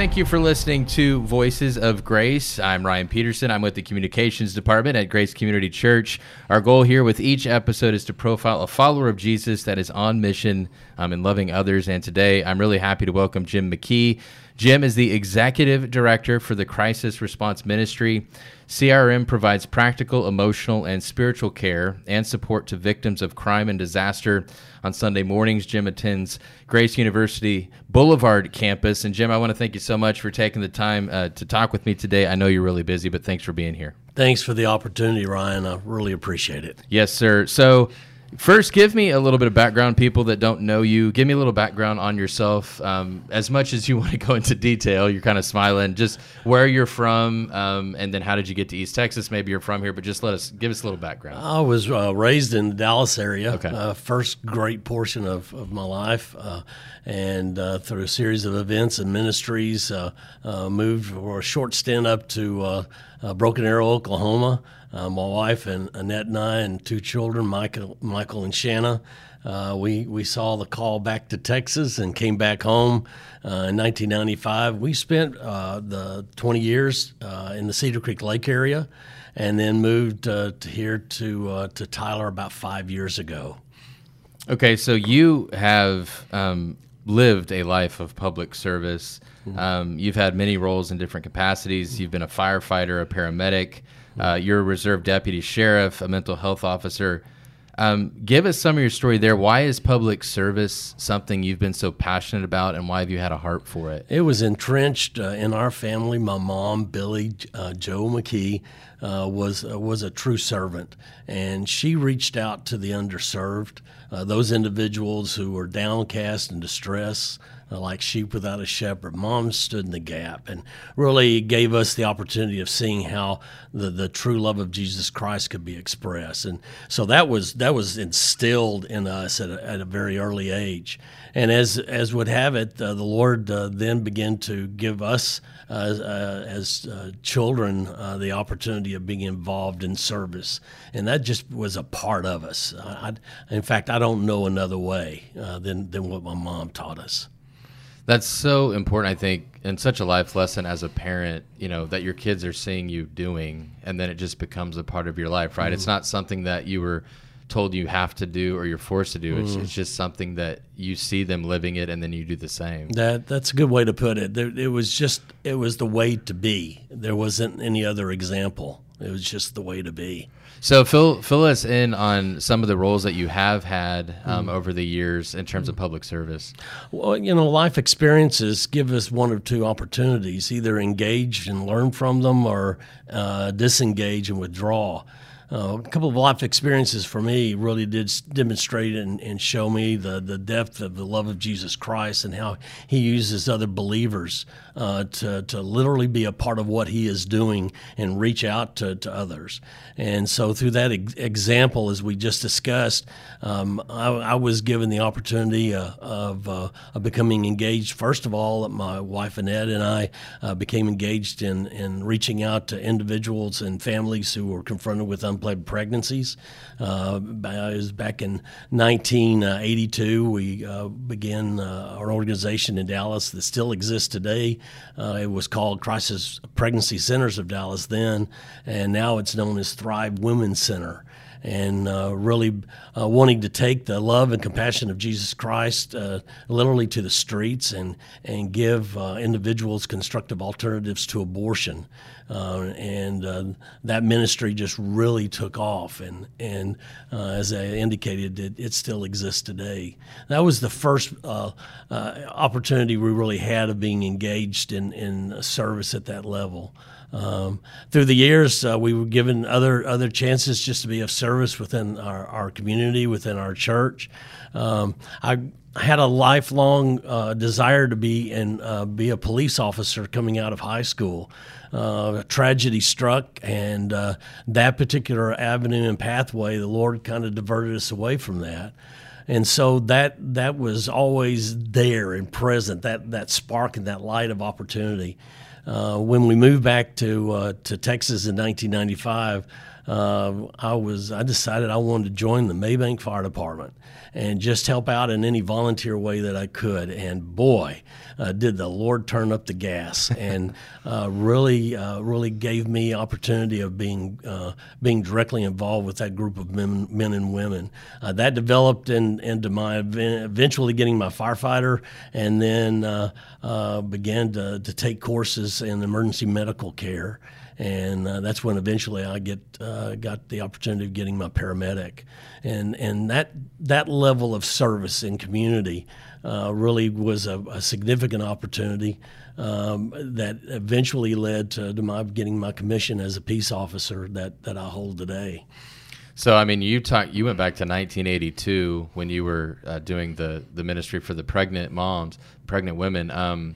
Thank you for listening to Voices of Grace. I'm Ryan Peterson. I'm with the Communications Department at Grace Community Church. Our goal here with each episode is to profile a follower of Jesus that is on mission um, and loving others. And today, I'm really happy to welcome Jim McKee. Jim is the Executive Director for the Crisis Response Ministry. CRM provides practical, emotional, and spiritual care and support to victims of crime and disaster. On Sunday mornings, Jim attends Grace University Boulevard campus. And Jim, I want to thank you so much for taking the time uh, to talk with me today. I know you're really busy, but thanks for being here. Thanks for the opportunity, Ryan. I really appreciate it. Yes, sir. So, First, give me a little bit of background, people that don't know you. Give me a little background on yourself, um, as much as you want to go into detail. You're kind of smiling. Just where you're from, um, and then how did you get to East Texas? Maybe you're from here, but just let us give us a little background. I was uh, raised in the Dallas area. Okay. Uh, first great portion of, of my life, uh, and uh, through a series of events and ministries, uh, uh, moved for a short stint up to Broken Arrow, Oklahoma. Uh, my wife and Annette and I and two children, Michael, Michael and Shanna. Uh, we we saw the call back to Texas and came back home uh, in 1995. We spent uh, the 20 years uh, in the Cedar Creek Lake area, and then moved uh, to here to to Tyler about five years ago. Okay, so you have um, lived a life of public service. Mm-hmm. Um, you've had many roles in different capacities. You've been a firefighter, a paramedic. Uh, you're a reserve deputy sheriff, a mental health officer. Um, give us some of your story there. Why is public service something you've been so passionate about, and why have you had a heart for it? It was entrenched uh, in our family. My mom, Billy uh, Joe McKee, uh, was uh, was a true servant, and she reached out to the underserved, uh, those individuals who were downcast and distressed. Uh, like sheep without a shepherd. Mom stood in the gap and really gave us the opportunity of seeing how the, the true love of Jesus Christ could be expressed. And so that was that was instilled in us at a, at a very early age. And as as would have it, uh, the Lord uh, then began to give us uh, uh, as children the opportunity of being involved in service, and that just was a part of us. I, in fact, I don't know another way than than what my mom taught us. That's so important, I think, and such a life lesson as a parent, you know, that your kids are seeing you doing, and then it just becomes a part of your life, right? Mm. It's not something that you were told you have to do or you're forced to do. It's, mm. it's, just something that you see them living it, and then you do the same. That that's a good way to put it. There, it was just it was the way to be. There wasn't any other example. It was just the way to be. So fill fill us in on some of the roles that you have had um, mm. over the years in terms of public service. Well, you know, life experiences give us one or two opportunities: either engage and learn from them, or uh, disengage and withdraw. Uh, a couple of life experiences for me really did demonstrate and, and, show me the, the depth of the love of Jesus Christ and how he uses other believers uh, to, to literally be a part of what he is doing and reach out to, to others. And so, through that ex- example, as we just discussed, um, I, I, was given the opportunity uh, of, uh, of, becoming engaged. First of all, my wife Annette and I uh, became engaged in, in reaching out to individuals and families who were confronted with unplanned pregnancies. Uh, was back in 1982. We uh, began our organization in Dallas that still exists today. Uh, it was called Crisis Pregnancy Centers of Dallas then, and now it's known as Thrive Women's Center. And uh, really uh, wanting to take the love and compassion of Jesus Christ uh, literally to the streets and, and give uh, individuals constructive alternatives to abortion. Uh, and uh, that ministry just really took off. And, and as I indicated, it, it, still exists today. That was the first opportunity we really had of being engaged in, in service at that level. Um, through the years, uh, we were given other other chances just to be of service within our, our community, within our church. Um, I had a lifelong uh, desire to be and uh, be a police officer coming out of high school. Uh, tragedy struck, and uh, that particular avenue and pathway, the Lord kind of diverted us away from that. And so that that was always there and present, that that spark and that light of opportunity. Uh, when we moved back to uh, to Texas in 1995, uh, I was I decided I wanted to join the Mabank Fire Department and just help out in any volunteer way that I could. And boy, uh, did the Lord turn up the gas and uh, really, uh, really gave me opportunity of being uh, being directly involved with that group of men, men and women. Uh, that developed in, into my eventually getting my firefighter, and then began to, to take courses in emergency medical care and uh, that's when eventually I get uh, got the opportunity of getting my paramedic, and and that that level of service in community uh, really was a, a significant opportunity um, that eventually led to, to, my getting my commission as a peace officer that that I hold today. So I mean, you talk, you went back to 1982 when you were uh, doing the the ministry for the pregnant moms, pregnant women. Um,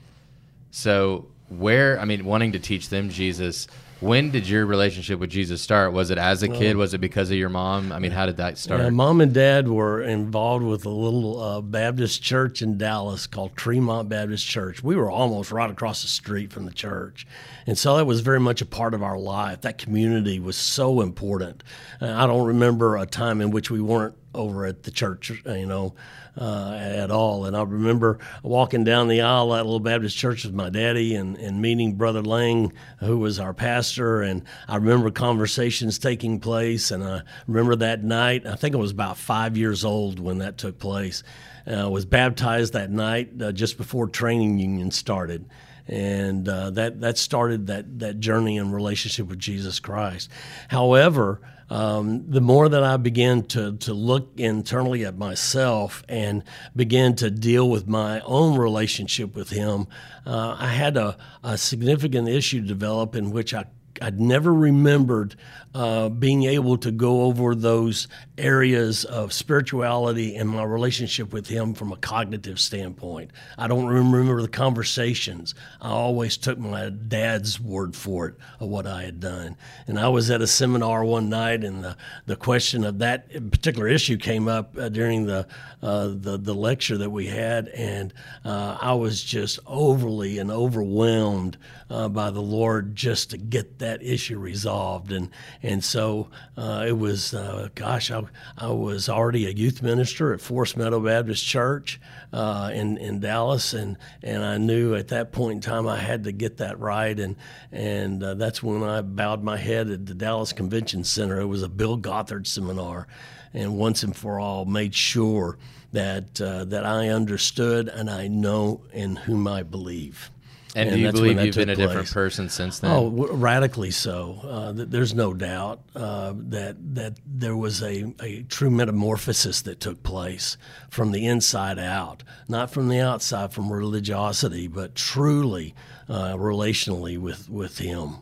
so where I mean, wanting to teach them Jesus when did your relationship with Jesus start? Was it as a kid? Was it because of your mom? I mean, how did that start? Yeah, mom and dad were involved with a little uh, Baptist church in Dallas called Tremont Baptist Church. We were almost right across the street from the church. And so that was very much a part of our life. That community was so important. I don't remember a time in which we weren't over at the church, you know, uh, at all. And I remember walking down the aisle at a Little Baptist Church with my daddy and, and meeting Brother Lang, who was our pastor. And I remember conversations taking place. And I remember that night, I think I was about five years old when that took place. Uh, was baptized that night uh, just before training union started and uh, that that started that that journey and relationship with Jesus Christ. However, um, the more that I began to, to look internally at myself and began to deal with my own relationship with Him, uh, I had a, a significant issue develop in which I I'd never remembered uh, being able to go over those areas of spirituality and my relationship with him from a cognitive standpoint. I don't remember the conversations. I always took my dad's word for it of what I had done. And I was at a seminar one night, and the, the question of that particular issue came up uh, during the, uh, the, the lecture that we had, and uh, I was just overly and overwhelmed uh, by the Lord just to get that issue resolved. And and so uh, it was, uh, gosh, I, I was already a youth minister at Forest Meadow Baptist Church uh, in, in Dallas. And, and I knew at that point in time I had to get that right. And, and uh, that's when I bowed my head at the Dallas Convention Center. It was a Bill Gothard seminar. And once and for all, made sure that, uh, that I understood and I know in whom I believe. And, and do you believe you've been a place. different person since then? Oh, radically so. Uh, there's no doubt uh, that that there was a, a true metamorphosis that took place from the inside out, not from the outside, from religiosity, but truly uh, relationally with with Him.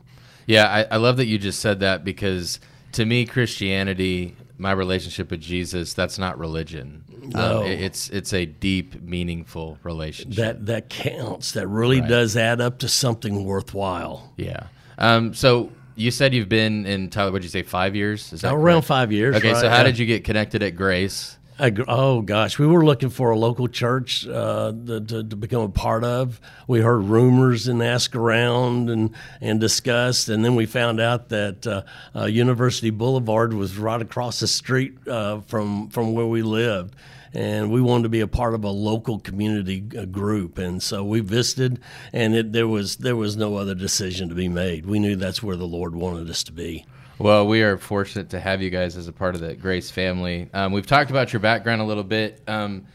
Yeah, I, I love that you just said that because to me, Christianity my relationship with Jesus, that's not religion. Um, no. Um, it's it's a deep, meaningful relationship. That that counts. That really right. does add up to something worthwhile. Yeah. Um, so you said you've been in Tyler. What'd you say? Five years? Is that around correct? five years? Okay. Right? So how yeah. did you get connected at Grace? Oh gosh, we were looking for a local church uh, to, to, to, become a part of. We heard rumors and asked around and, and discussed, and then we found out that uh, uh, University Boulevard was right across the street uh, from from where we lived. And we wanted to be a part of a local community group, and so we visited. And it, there was there was no other decision to be made. We knew that's where the Lord wanted us to be. Well, we are fortunate to have you guys as a part of the Grace family. Um, we've talked about your background a little bit. Um,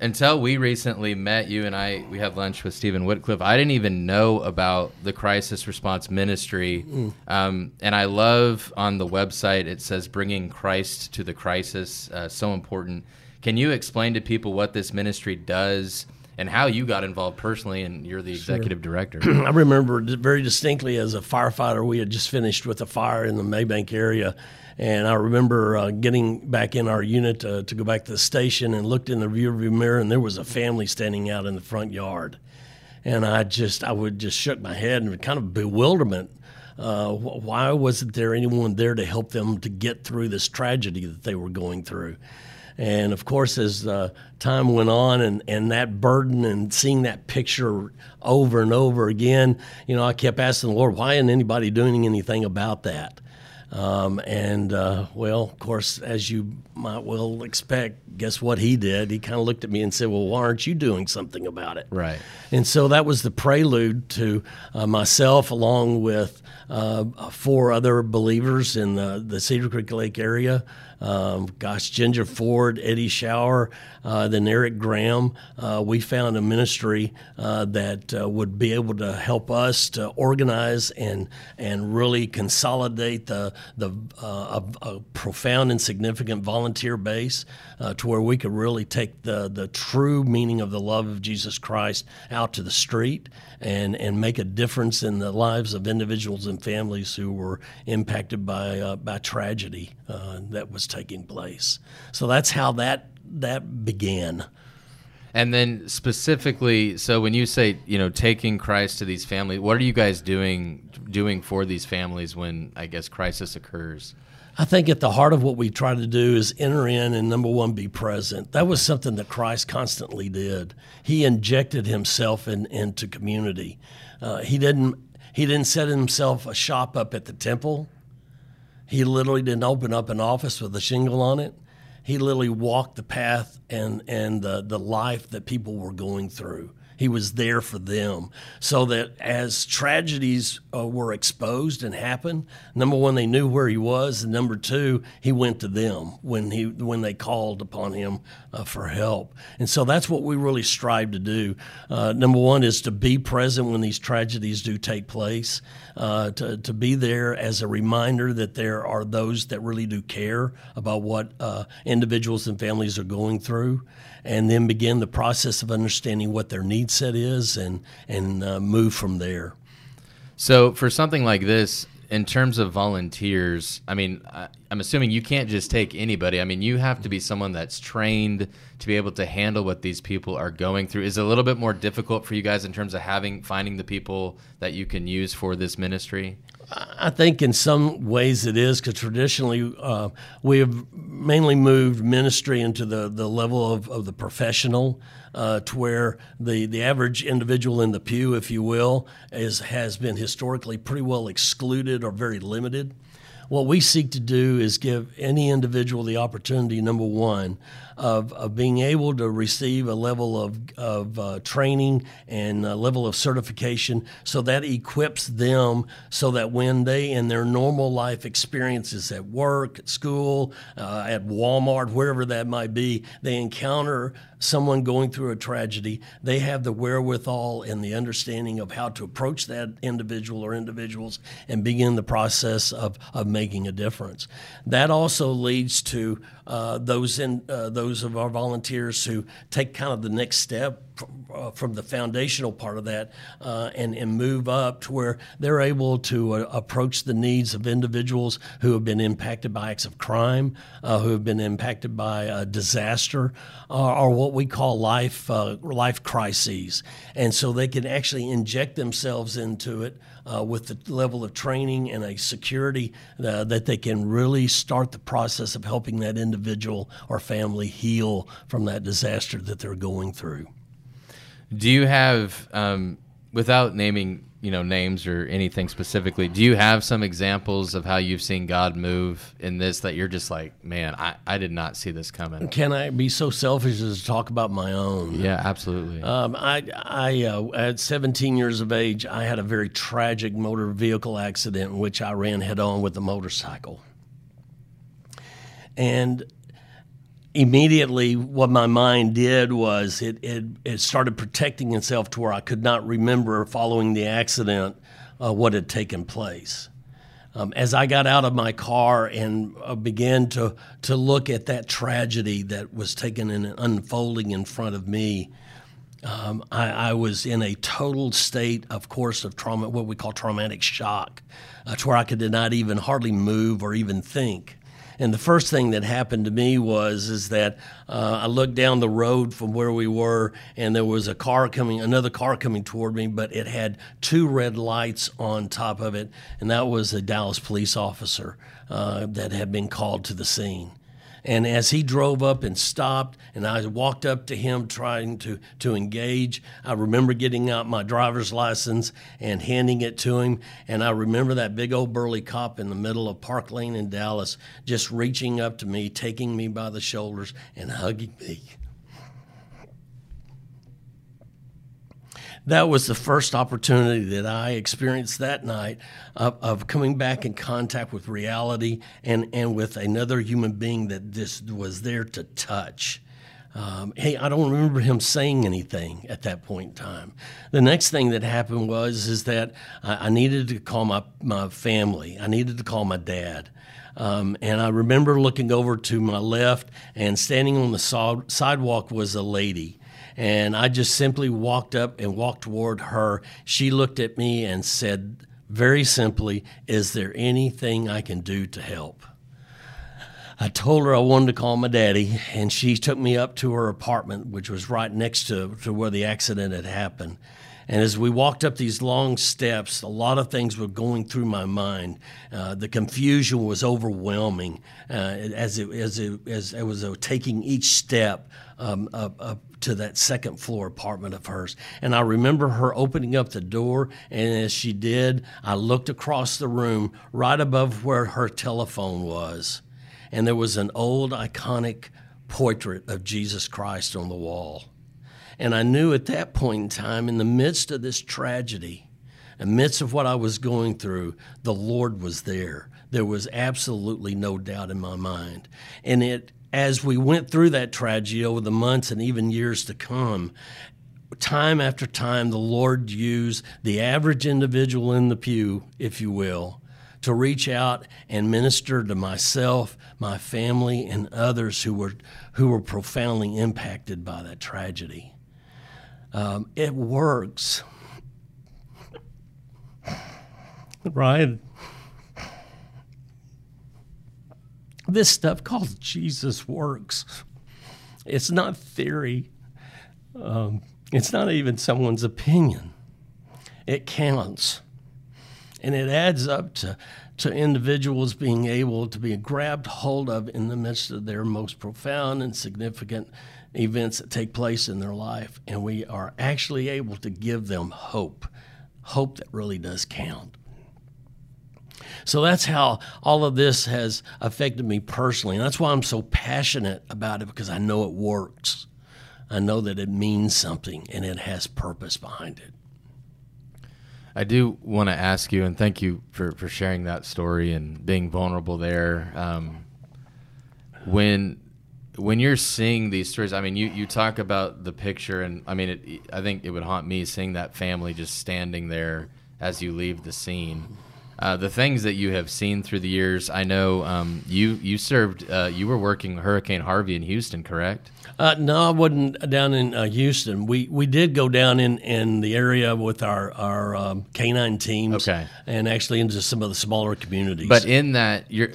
until we recently met you and I, we had lunch with Stephen Whitcliffe. I didn't even know about the crisis response ministry. Mm. Um, and I love on the website, it says bringing Christ to the crisis. Uh, so important. Can you explain to people what this ministry does? And how you got involved personally, and you're the executive sure. director. I remember very distinctly as a firefighter, we had just finished with a fire in the Mabank area. And I remember uh, getting back in our unit uh, to go back to the station and looked in the rearview mirror, and there was a family standing out in the front yard. And I just, I would just shook my head and kind of bewilderment. Uh, why wasn't there anyone there to help them to get through this tragedy that they were going through? And of course, as uh, time went on and, and that burden and seeing that picture over and over again, you know, I kept asking the Lord, why isn't anybody doing anything about that? Um, and uh, well, of course, as you might well expect, guess what he did? He kind of looked at me and said, "Well, why aren't you doing something about it?" Right. And so that was the prelude to uh, myself, along with uh, four other believers in the, the Cedar Creek Lake area. Um, gosh, Ginger Ford, Eddie Shower, uh, then Eric Graham. Uh, we found a ministry uh, that uh, would be able to help us to organize and and really consolidate the the uh, a, a, profound and significant volunteer base uh, to where we could really take the the true meaning of the love of Jesus Christ out to the street and and make a difference in the lives of individuals and families who were impacted by by tragedy that was taking place. So that's how that that began. And then specifically, so when you say you know taking Christ to these families, what are you guys doing doing for these families when I guess crisis occurs? I think at the heart of what we try to do is enter in and number one, be present. That was something that Christ constantly did. He injected himself in, into community. Uh, he didn't he didn't set himself a shop up at the temple. He literally didn't open up an office with a shingle on it. He literally walked the path and and the the life that people were going through. He was there for them. So that as tragedies uh, were exposed and happened, number one, they knew where he was, and number two, he went to them when he when they called upon him uh, for help. And so that's what we really strive to do. Uh, number one is to be present when these tragedies do take place, uh, to to be there as a reminder that there are those that really do care about what uh, individuals and families are going through and then begin the process of understanding what their need set is and and uh, move from there. So for something like this, in terms of volunteers, I mean, I'm assuming you can't just take anybody. I mean, you have to be someone that's trained to be able to handle what these people are going through. Is a little bit more difficult for you guys in terms of having finding the people that you can use for this ministry? I think in some ways it is because traditionally uh, we have mainly moved ministry into the, the level of, of the professional uh, to where the, the average individual in the pew, if you will, is, has been historically pretty well excluded or very limited. What we seek to do is give any individual the opportunity, number one, of, of being able to receive a level of, of uh, training and a level of certification so that equips them so that when they, in their normal life experiences at work, at school, uh, at Walmart, wherever that might be, they encounter someone going through a tragedy, they have the wherewithal and the understanding of how to approach that individual or individuals and begin the process of, of making a difference. That also leads to uh, those in uh, those of our volunteers who take kind of the next step from the foundational part of that uh, and, and move up to where they're able to uh, approach the needs of individuals who have been impacted by acts of crime, uh, who have been impacted by a disaster, or what we call life life crises, and so they can actually inject themselves into it uh, with the level of training and a security uh, that they can really start the process of helping that individual or family heal from that disaster that they're going through. Do you have, um, without naming you know names or anything specifically do you have some examples of how you've seen god move in this that you're just like man i, I did not see this coming. Can i be so selfish as to talk about my own? Yeah absolutely. Um, i, I uh, at 17 years of age i had a very tragic motor vehicle accident in which i ran head on with a motorcycle. And immediately what my mind did was it, it, it started protecting itself to where I could not remember following the accident uh, what had taken place. Um, as I got out of my car and uh, began to, to look at that tragedy that was taken and unfolding in front of me, um, I, I, was in a total state, of course, of trauma, what we call traumatic shock, uh, to where I could not even hardly move or even think. And the first thing that happened to me was is that uh, I looked down the road from where we were, and there was a car coming, another car coming toward me, but it had two red lights on top of it, and that was a Dallas police officer uh, that had been called to the scene. And as he drove up and stopped, and I walked up to him trying to, to engage, I remember getting out my driver's license and handing it to him. And I remember that big old burly cop in the middle of Park Lane in Dallas just reaching up to me, taking me by the shoulders, and hugging me. That was the first opportunity that I experienced that night of, of, coming back in contact with reality and, and with another human being that this was there to touch. Um, hey, I don't remember him saying anything at that point in time. The next thing that happened was is that I, I needed to call my, my family. I needed to call my dad. Um, and I remember looking over to my left, and standing on the so- sidewalk was a lady. And I just simply walked up and walked toward her. She looked at me and said, very simply, Is there anything I can do to help? I told her I wanted to call my daddy, and she took me up to her apartment, which was right next to, to where the accident had happened. And as we walked up these long steps, a lot of things were going through my mind. Uh, the confusion was overwhelming uh, as, it, as, it, as I was uh, taking each step um, up, up to that second floor apartment of hers. And I remember her opening up the door, and as she did, I looked across the room right above where her telephone was. And there was an old iconic portrait of Jesus Christ on the wall. And I knew at that point in time, in the midst of this tragedy, in the midst of what I was going through, the Lord was there. There was absolutely no doubt in my mind. And it, as we went through that tragedy over the months and even years to come, time after time, the Lord used the average individual in the pew, if you will, to reach out and minister to myself, my family, and others who were who were profoundly impacted by that tragedy. Um, it works. Ryan, this stuff called Jesus works. It's not theory. Um, it's not even someone's opinion. It counts. And it adds up to, to individuals being able to be grabbed hold of in the midst of their most profound and significant events that take place in their life, and we are actually able to give them hope, hope that really does count. So that's how all of this has affected me personally. And that's why I'm so passionate about it because I know it works. I know that it means something and it has purpose behind it. I do want to ask you, and thank you for, for sharing that story and being vulnerable there. Um, when when you're seeing these stories, I mean, you, you talk about the picture, and I mean, it, I think it would haunt me seeing that family just standing there as you leave the scene. Uh, the things that you have seen through the years, I know um, you you served, uh, you were working Hurricane Harvey in Houston, correct? Uh, no, I wasn't down in uh, Houston. We we did go down in, in the area with our our um, canine teams, okay. and actually into some of the smaller communities. But in that, you're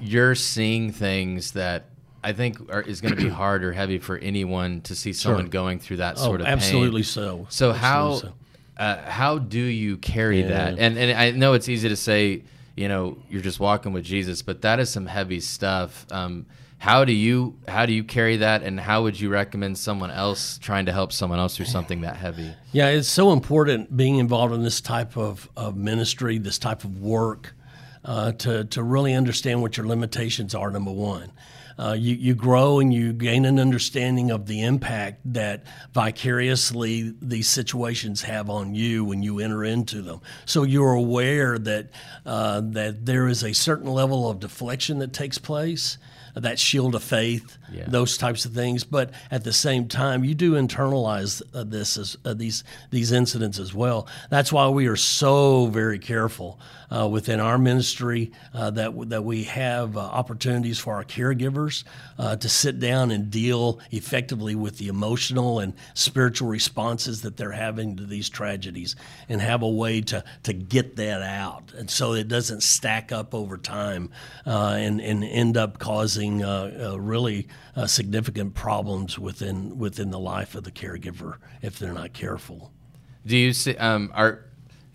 you're seeing things that I think are, is going to be hard or heavy for anyone to see someone sure. going through that sort oh, of absolutely pain. so. So absolutely how so. Uh, how do you carry yeah. that? And and I know it's easy to say, you know, you're just walking with Jesus, but that is some heavy stuff. Um, how do you how do you carry that, and how would you recommend someone else trying to help someone else through something that heavy? Yeah, it's so important being involved in this type of, of ministry, this type of work, uh, to to really understand what your limitations are. Number one uh, you, you grow and you gain an understanding of the impact that vicariously these situations have on you when you enter into them. So you're aware that uh, that there is a certain level of deflection that takes place that shield of faith, yeah. those types of things. But at the same time, you do internalize uh, this as uh, these these incidents as well. That's why we are so very careful uh, within our ministry uh, that that we have uh, opportunities for our caregivers uh, to sit down and deal effectively with the emotional and spiritual responses that they're having to these tragedies, and have a way to to get that out, and so it doesn't stack up over time and and end up causing causing uh, uh, really uh, significant problems within within the life of the caregiver if they're not careful. Do you see um, are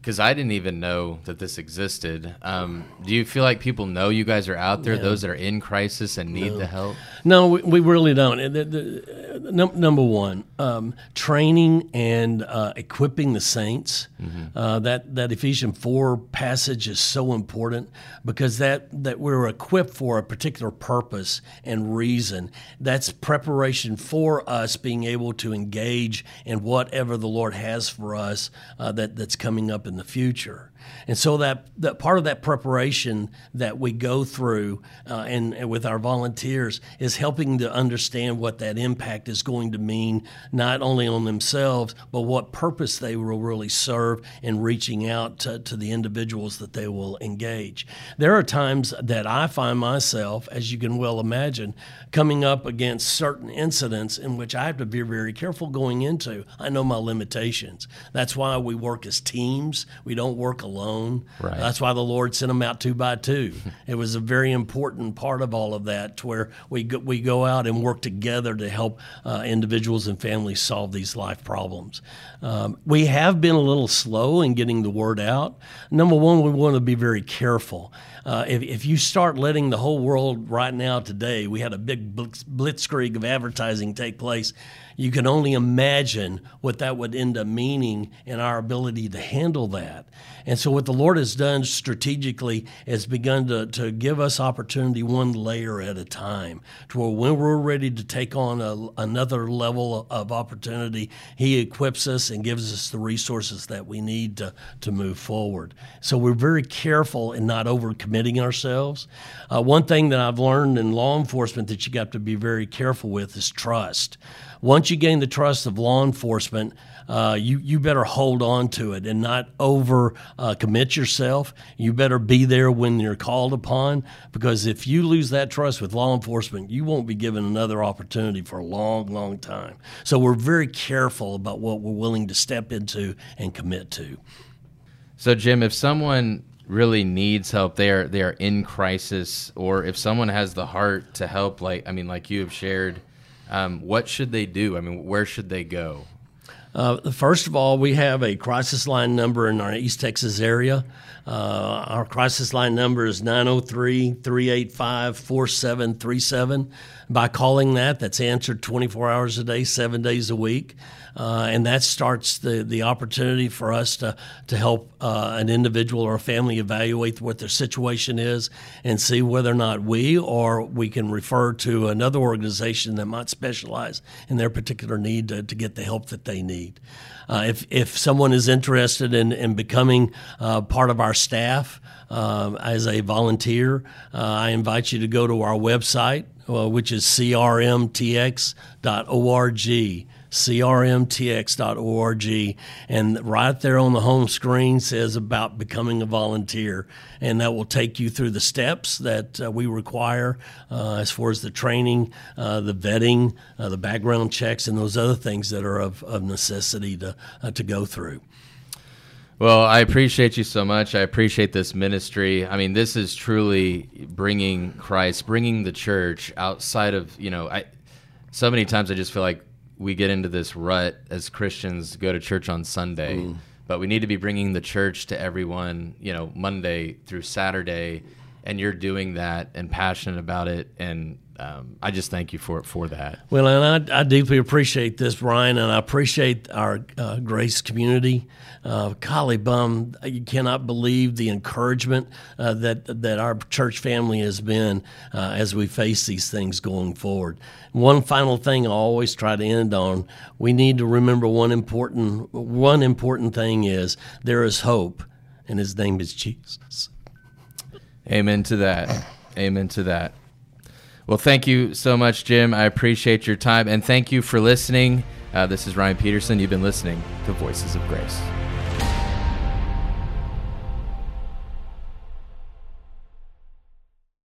because I didn't even know that this existed. Um, do you feel like people know you guys are out there? Yeah. Those that are in crisis and need no. the help. No, we, we really don't. The, the, the, number one, um, training and uh, equipping the saints. Mm-hmm. Uh, that that Ephesians four passage is so important because that that we're equipped for a particular purpose and reason. That's preparation for us being able to engage in whatever the Lord has for us uh, that that's coming up in in the future. And so that, that part of that preparation that we go through uh, and, and, with our volunteers is helping to understand what that impact is going to mean, not only on themselves, but what purpose they will really serve in reaching out to, to the individuals that they will engage. There are times that I find myself, as you can well imagine, coming up against certain incidents in which I have to be very careful going into. I know my limitations. That's why we work as teams. We don't work alone alone. Right. That's why the Lord sent them out two by two. it was a very important part of all of that, to where we go, we go out and work together to help uh, individuals and families solve these life problems. Um, we have been a little slow in getting the word out. Number one, we want to be very careful. Uh, if, if you start letting the whole world right now today, we had a big blitzkrieg of advertising take place you can only imagine what that would end up meaning in our ability to handle that. And so, what the Lord has done strategically is begun to, to give us opportunity one layer at a time, to where when we're ready to take on a, another level of opportunity, He equips us and gives us the resources that we need to, to move forward. So, we're very careful in not overcommitting ourselves. Uh, one thing that I've learned in law enforcement that you got to be very careful with is trust once you gain the trust of law enforcement, uh, you you better hold on to it and not over uh, commit yourself. You better be there when you're called upon, because if you lose that trust with law enforcement, you won't be given another opportunity for a long, long time. So we're very careful about what we're willing to step into and commit to. So Jim, if someone really needs help, they are they are in crisis, or if someone has the heart to help, like I mean, like you have shared um, what should they do? I mean, where should they go? Uh, first of all, we have a crisis line number in our East Texas area. Uh, our crisis line number is 903 385 4737. By calling that, that's answered 24 hours a day, seven days a week. Uh, and that starts the, the opportunity for us to, to help uh, an individual or a family evaluate what their situation is and see whether or not we or we can refer to another organization that might specialize in their particular need to, to get the help that they need. Uh, if, if someone is interested in, in becoming uh, part of our staff uh, as a volunteer, uh, I invite you to go to our website, which is crmtx.org crmtx.org, and right there on the home screen says about becoming a volunteer, and that will take you through the steps that uh, we require uh, as far as the training, uh, the vetting, uh, the background checks, and those other things that are of, of necessity to uh, to go through. Well, I appreciate you so much. I appreciate this ministry. I mean, this is truly bringing Christ, bringing the church outside of, you know, I so many times I just feel like we get into this rut as Christians, go to church on Sunday, mm. but we need to be bringing the church to everyone, you know, Monday through Saturday, and you're doing that and passionate about it, and um, I just thank you for for that. Well, and I, I deeply appreciate this, Ryan, and I appreciate our uh, Grace community. Uh, golly bum, you cannot believe the encouragement uh, that that our church family has been uh, as we face these things going forward. One final thing I always try to end on: we need to remember one important one important thing is there is hope, and His name is Jesus. Amen to that. Amen to that. Well, thank you so much, Jim. I appreciate your time and thank you for listening. Uh, this is Ryan Peterson. You've been listening to Voices of Grace.